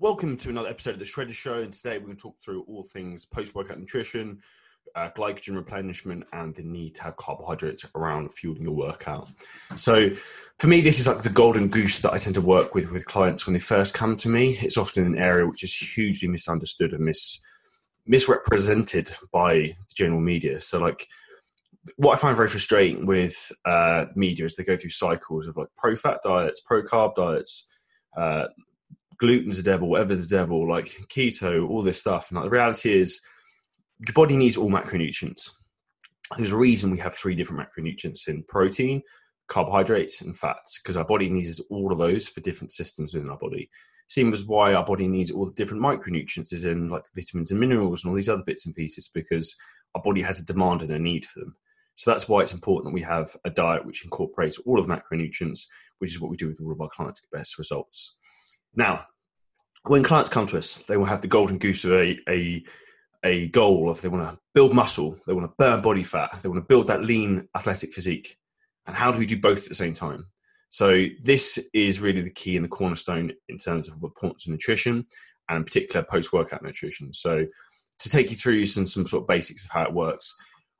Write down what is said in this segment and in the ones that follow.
Welcome to another episode of the Shredder Show, and today we're going to talk through all things post-workout nutrition, uh, glycogen replenishment, and the need to have carbohydrates around fueling your workout. So, for me, this is like the golden goose that I tend to work with with clients when they first come to me. It's often an area which is hugely misunderstood and mis misrepresented by the general media. So, like what I find very frustrating with uh, media is they go through cycles of like pro fat diets, pro carb diets, uh, gluten's the devil, whatever's the devil, like keto, all this stuff. And like, the reality is, your body needs all macronutrients. There's a reason we have three different macronutrients in protein, carbohydrates, and fats, because our body needs all of those for different systems within our body. Same as why our body needs all the different micronutrients is in like vitamins and minerals and all these other bits and pieces, because our body has a demand and a need for them. So that's why it's important that we have a diet which incorporates all of the macronutrients, which is what we do with all of our clients to get best results. Now, when clients come to us, they will have the golden goose of a, a, a goal of they want to build muscle, they want to burn body fat, they want to build that lean athletic physique. And how do we do both at the same time? So this is really the key and the cornerstone in terms of importance of nutrition and in particular post-workout nutrition. So to take you through some, some sort of basics of how it works,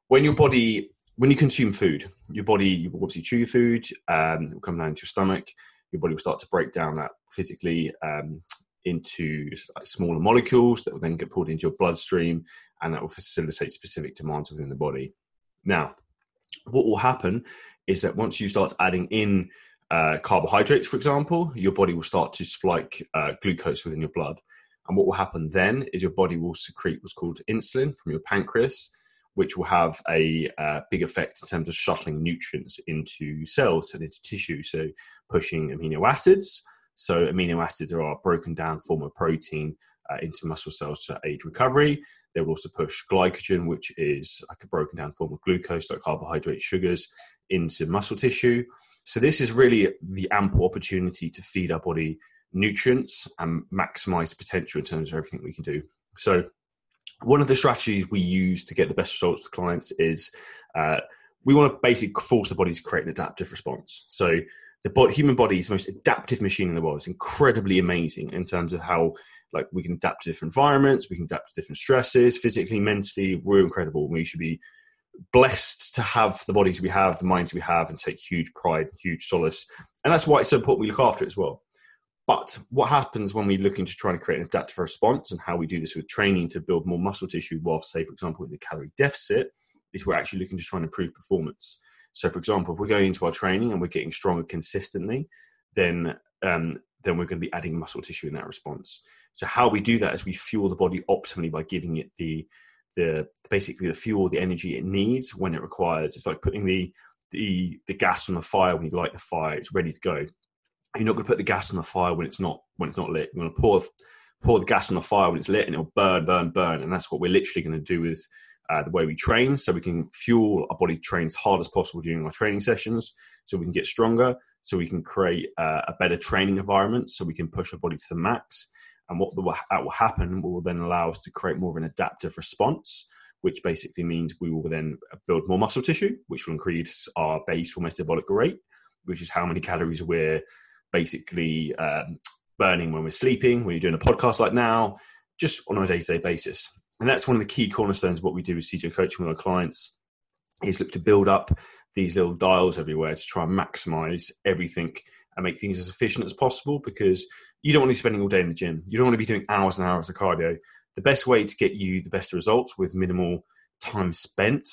when your body when you consume food, your body you obviously chew your food, um, it will come down to your stomach. Your body will start to break down that physically um, into like smaller molecules that will then get pulled into your bloodstream, and that will facilitate specific demands within the body. Now, what will happen is that once you start adding in uh, carbohydrates, for example, your body will start to spike uh, glucose within your blood. And what will happen then is your body will secrete what's called insulin from your pancreas, which will have a uh, big effect in terms of shuttling nutrients into cells and into tissue. So, pushing amino acids. So, amino acids are a broken down form of protein uh, into muscle cells to aid recovery. They will also push glycogen, which is like a broken down form of glucose, like carbohydrate sugars, into muscle tissue. So, this is really the ample opportunity to feed our body nutrients and maximize potential in terms of everything we can do. So, one of the strategies we use to get the best results to clients is uh, we want to basically force the body to create an adaptive response. So the human body is the most adaptive machine in the world. It's incredibly amazing in terms of how like we can adapt to different environments, we can adapt to different stresses, physically, mentally. We're incredible. We should be blessed to have the bodies we have, the minds we have, and take huge pride, huge solace. And that's why it's so important we look after it as well. But what happens when we're looking to try and create an adaptive response and how we do this with training to build more muscle tissue while, say, for example, in the calorie deficit, is we're actually looking to try and improve performance. So, for example, if we're going into our training and we're getting stronger consistently, then um, then we're going to be adding muscle tissue in that response. So, how we do that is we fuel the body optimally by giving it the the basically the fuel, the energy it needs when it requires. It's like putting the the the gas on the fire when you light the fire; it's ready to go you're not going to put the gas on the fire when it's not when it's not lit. You're going to pour pour the gas on the fire when it's lit, and it'll burn, burn, burn. And that's what we're literally going to do with uh, the way we train, so we can fuel our body train as hard as possible during our training sessions, so we can get stronger, so we can create uh, a better training environment, so we can push our body to the max. And what the, that will happen will then allow us to create more of an adaptive response, which basically means we will then build more muscle tissue, which will increase our basal metabolic rate, which is how many calories we're basically um, burning when we're sleeping, when you're doing a podcast like now, just on a day to day basis. And that's one of the key cornerstones of what we do with CJ coaching with our clients is look to build up these little dials everywhere to try and maximize everything and make things as efficient as possible because you don't want to be spending all day in the gym. You don't want to be doing hours and hours of cardio. The best way to get you the best results with minimal time spent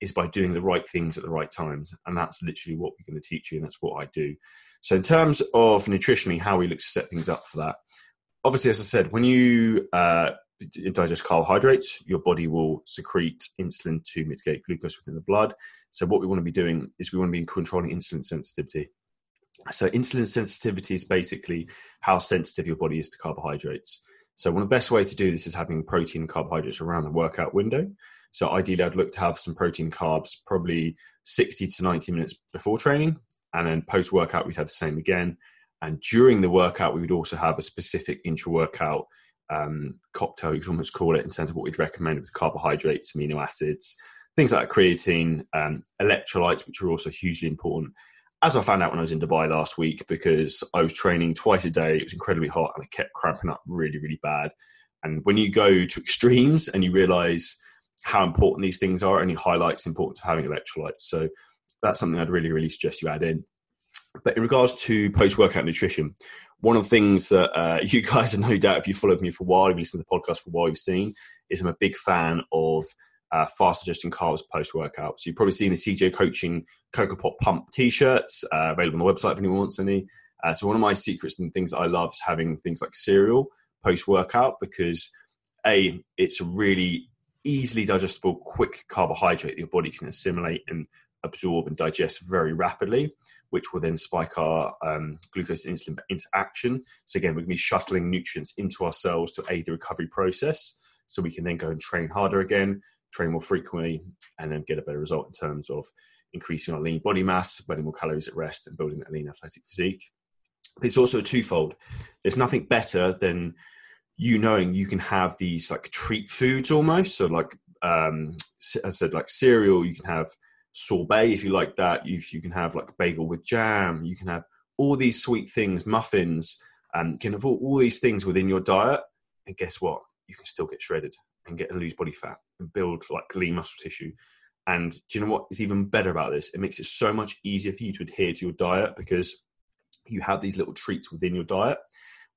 is by doing the right things at the right times. And that's literally what we're going to teach you, and that's what I do. So, in terms of nutritionally, how we look to set things up for that, obviously, as I said, when you uh, digest carbohydrates, your body will secrete insulin to mitigate glucose within the blood. So, what we want to be doing is we want to be controlling insulin sensitivity. So, insulin sensitivity is basically how sensitive your body is to carbohydrates. So, one of the best ways to do this is having protein and carbohydrates around the workout window. So ideally, I'd look to have some protein carbs probably 60 to 90 minutes before training. And then post workout, we'd have the same again. And during the workout, we would also have a specific intra workout um, cocktail, you could almost call it, in terms of what we'd recommend with carbohydrates, amino acids, things like creatine, um, electrolytes, which are also hugely important. as I found out when I was in Dubai last week, because I was training twice a day, it was incredibly hot and I kept cramping up really, really bad. And when you go to extremes and you realize how important these things are, and you highlights the importance of having electrolytes. So that's something I'd really, really suggest you add in. But in regards to post workout nutrition, one of the things that uh, you guys are no doubt, if you followed me for a while, if you listened to the podcast for a while, you've seen, is I'm a big fan of uh, fast digesting carbs post workout. So you've probably seen the CJ Coaching Cocoa Pop Pump t-shirts uh, available on the website if anyone wants any. Uh, so one of my secrets and things that I love is having things like cereal post workout because a it's a really easily digestible, quick carbohydrate that your body can assimilate and absorb and digest very rapidly, which will then spike our um, glucose insulin into action. So again, we're going to be shuttling nutrients into our cells to aid the recovery process, so we can then go and train harder again, train more frequently, and then get a better result in terms of increasing our lean body mass, burning more calories at rest, and building that lean athletic physique. It's also a twofold. There's nothing better than you knowing you can have these like treat foods almost. So like um, I said, like cereal, you can have sorbet if you like that. You, you can have like bagel with jam. You can have all these sweet things, muffins, and you can have all, all these things within your diet. And guess what? You can still get shredded and get and lose body fat and build like lean muscle tissue. And do you know what is even better about this? It makes it so much easier for you to adhere to your diet because you have these little treats within your diet,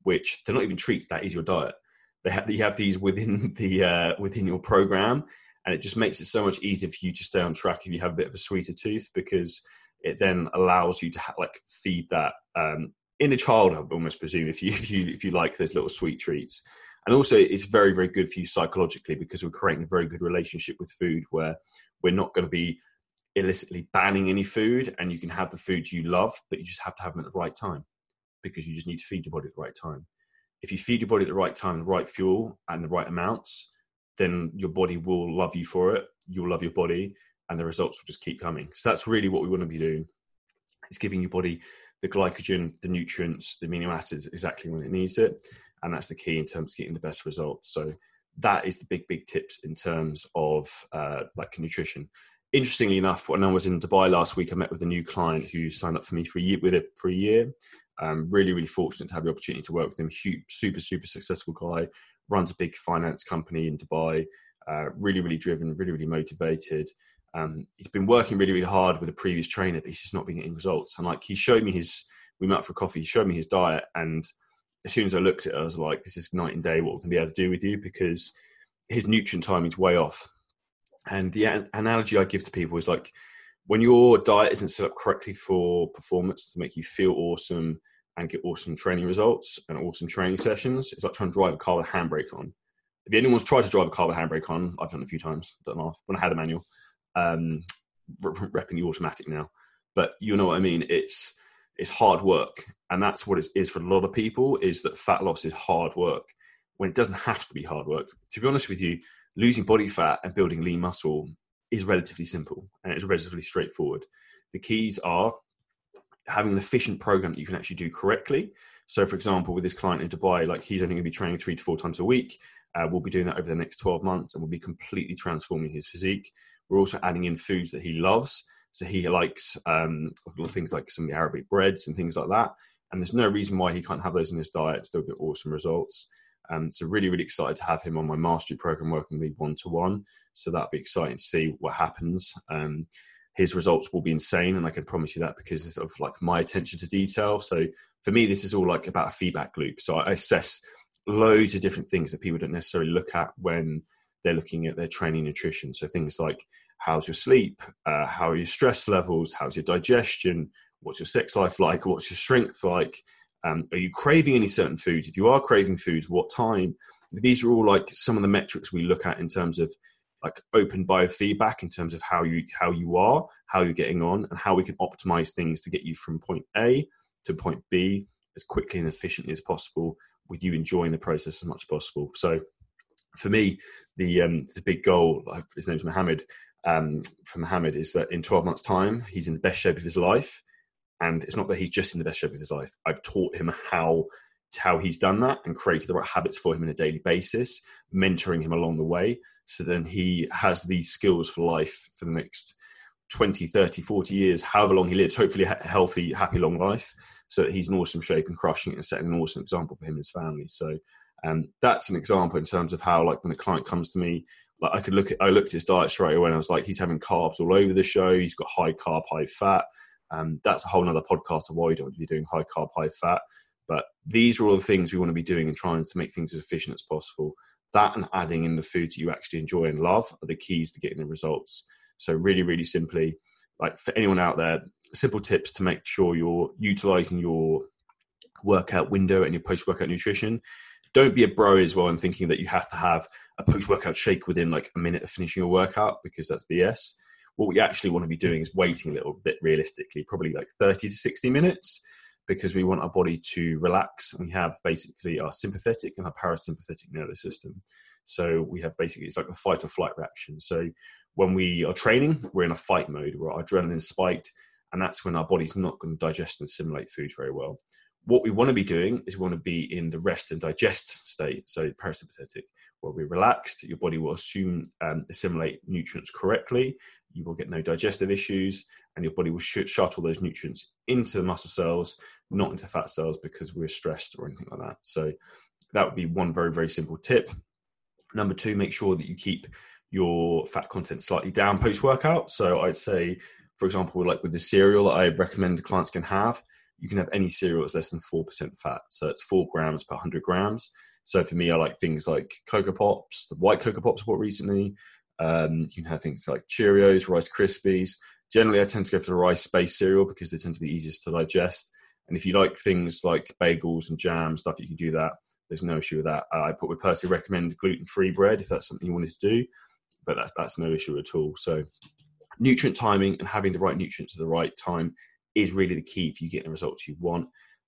which they're not even treats. That is your diet. They have you have these within the uh, within your program, and it just makes it so much easier for you to stay on track if you have a bit of a sweeter tooth because it then allows you to ha- like feed that um, inner child. I almost presume if you if you if you like those little sweet treats, and also it's very very good for you psychologically because we're creating a very good relationship with food where we're not going to be illicitly banning any food and you can have the food you love but you just have to have them at the right time because you just need to feed your body at the right time. If you feed your body at the right time the right fuel and the right amounts then your body will love you for it. You'll love your body and the results will just keep coming. So that's really what we want to be doing. It's giving your body the glycogen the nutrients the amino acids exactly when it needs it. And that's the key in terms of getting the best results. So that is the big, big tips in terms of uh, like nutrition. Interestingly enough, when I was in Dubai last week, I met with a new client who signed up for me for a year with it for a year. Um, really, really fortunate to have the opportunity to work with him. Huge, super, super successful guy. Runs a big finance company in Dubai. Uh, really, really driven. Really, really motivated. Um, he's been working really, really hard with a previous trainer, but he's just not been getting results. And like he showed me his, we met for coffee. He showed me his diet, and as soon as I looked at it, I was like, this is night and day what going to be able to do with you because his nutrient timing is way off. And the an- analogy I give to people is like when your diet isn't set up correctly for performance to make you feel awesome and get awesome training results and awesome training sessions, it's like trying to drive a car with a handbrake on. If anyone's tried to drive a car with a handbrake on, I've done it a few times, don't laugh, when I had a manual, um, repping the automatic now. But you know what I mean? It's it's hard work and that's what it is for a lot of people is that fat loss is hard work when it doesn't have to be hard work to be honest with you losing body fat and building lean muscle is relatively simple and it's relatively straightforward. The keys are having an efficient program that you can actually do correctly. So for example with this client in dubai like he's only going to be training three to four times a week. Uh, we'll be doing that over the next 12 months and we'll be completely transforming his physique. We're also adding in foods that he loves. So he likes um, things like some of the Arabic breads and things like that. And there's no reason why he can't have those in his diet, still get awesome results. Um, so really, really excited to have him on my mastery program working with one to one. So that'll be exciting to see what happens. Um, his results will be insane, and I can promise you that because of like my attention to detail. So for me, this is all like about a feedback loop. So I assess loads of different things that people don't necessarily look at when they're looking at their training nutrition. So things like how's your sleep, uh, how are your stress levels, how's your digestion, what's your sex life like, what's your strength like, um, are you craving any certain foods? If you are craving foods, what time? These are all like some of the metrics we look at in terms of like open biofeedback in terms of how you how you are, how you're getting on, and how we can optimize things to get you from point A to point B as quickly and efficiently as possible, with you enjoying the process as much as possible. So, for me, the um, the big goal, his name's Mohammed, um, from Mohammed is that in 12 months' time, he's in the best shape of his life. And it's not that he's just in the best shape of his life. I've taught him how how he's done that and created the right habits for him on a daily basis, mentoring him along the way. So then he has these skills for life for the next 20, 30, 40 years, however long he lives, hopefully a healthy, happy, long life, so that he's in awesome shape and crushing it and setting an awesome example for him and his family. So um, that's an example in terms of how, like, when a client comes to me, like I could look at, I looked at his diet straight away and I was like, he's having carbs all over the show. He's got high carb, high fat. Um, that's a whole other podcast of why you don't be doing high carb, high fat. But these are all the things we want to be doing and trying to make things as efficient as possible. That and adding in the foods you actually enjoy and love are the keys to getting the results. So really, really simply, like for anyone out there, simple tips to make sure you're utilizing your workout window and your post-workout nutrition. Don't be a bro as well and thinking that you have to have a post-workout shake within like a minute of finishing your workout because that's BS. What we actually want to be doing is waiting a little bit realistically, probably like 30 to 60 minutes because we want our body to relax. We have basically our sympathetic and our parasympathetic nervous system. So we have basically, it's like a fight or flight reaction. So when we are training, we're in a fight mode where our adrenaline is spiked, and that's when our body's not going to digest and assimilate food very well. What we want to be doing is we want to be in the rest and digest state, so parasympathetic, where we're relaxed. Your body will assume and assimilate nutrients correctly. You will get no digestive issues, and your body will sh- shuttle those nutrients into the muscle cells, not into fat cells because we're stressed or anything like that. So that would be one very very simple tip. Number two, make sure that you keep your fat content slightly down post workout. So I'd say, for example, like with the cereal that I recommend clients can have, you can have any cereal that's less than 4% fat. So it's four grams per 100 grams. So for me, I like things like Cocoa Pops, the white Cocoa Pops I bought recently. Um, you can have things like Cheerios, Rice Krispies. Generally, I tend to go for the rice based cereal because they tend to be easiest to digest. And if you like things like bagels and jam, stuff, you can do that. There's no issue with that. I would personally recommend gluten free bread if that's something you wanted to do but that's that's no issue at all. So nutrient timing and having the right nutrients at the right time is really the key for you getting the results you want.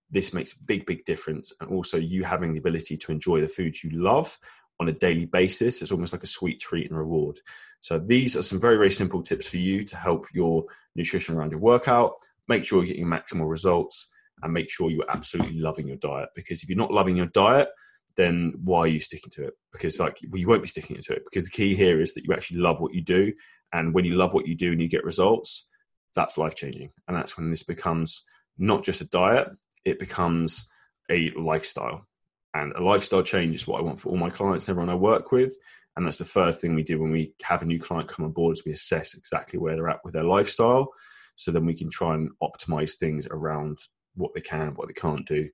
This makes a big, big difference. And also you having the ability to enjoy the foods you love on a daily basis. It's almost like a sweet treat and reward. So these are some very, very simple tips for you to help your nutrition around your workout. Make sure you're getting maximal results and make sure you're absolutely loving your diet. Because if you're not loving your diet, then why are you sticking to it? Because like well, you won't be sticking to it because the key here is that you actually love what you do, and when you love what you do and you get results, that's life changing, and that's when this becomes not just a diet; it becomes a lifestyle, and a lifestyle change is what I want for all my clients, everyone I work with, and that's the first thing we do when we have a new client come on board is we assess exactly where they're at with their lifestyle, so then we can try and optimize things around what they can, what they can't do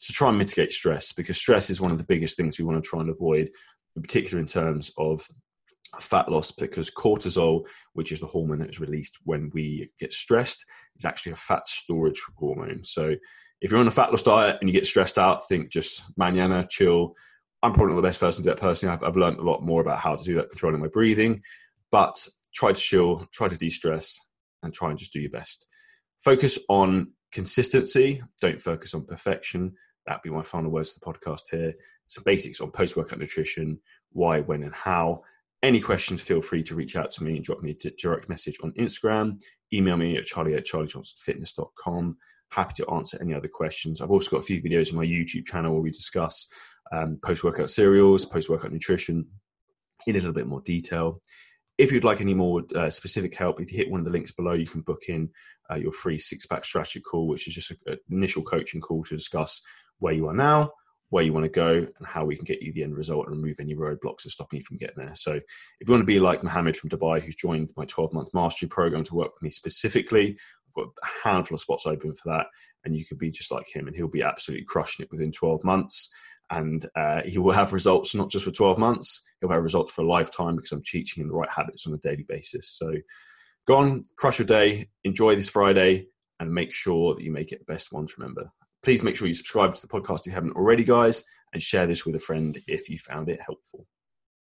to try and mitigate stress because stress is one of the biggest things we want to try and avoid, in particular in terms of fat loss because cortisol, which is the hormone that is released when we get stressed, is actually a fat storage hormone. So if you're on a fat loss diet and you get stressed out, think just manana, chill. I'm probably not the best person to do that personally. I've, I've learned a lot more about how to do that, controlling my breathing. But try to chill, try to de-stress, and try and just do your best. Focus on consistency. Don't focus on perfection. That'd be my final words to the podcast here. Some basics on post workout nutrition, why, when, and how. Any questions, feel free to reach out to me and drop me a direct message on Instagram. Email me at charlie at charliejohnsonfitness.com. Happy to answer any other questions. I've also got a few videos on my YouTube channel where we discuss um, post workout cereals, post workout nutrition in a little bit more detail. If you'd like any more uh, specific help, if you hit one of the links below, you can book in uh, your free six pack strategy call, which is just an initial coaching call to discuss where you are now, where you want to go, and how we can get you the end result and remove any roadblocks that stopping you from getting there. So, if you want to be like Mohammed from Dubai, who's joined my 12 month mastery program to work with me specifically, I've got a handful of spots open for that, and you could be just like him, and he'll be absolutely crushing it within 12 months. And uh, he will have results not just for 12 months he'll have results for a lifetime because i'm teaching him the right habits on a daily basis. So go on crush your day enjoy this friday and make sure that you make it the best one to remember please make sure you subscribe to the podcast if you haven't already guys and share this with a friend if you found it helpful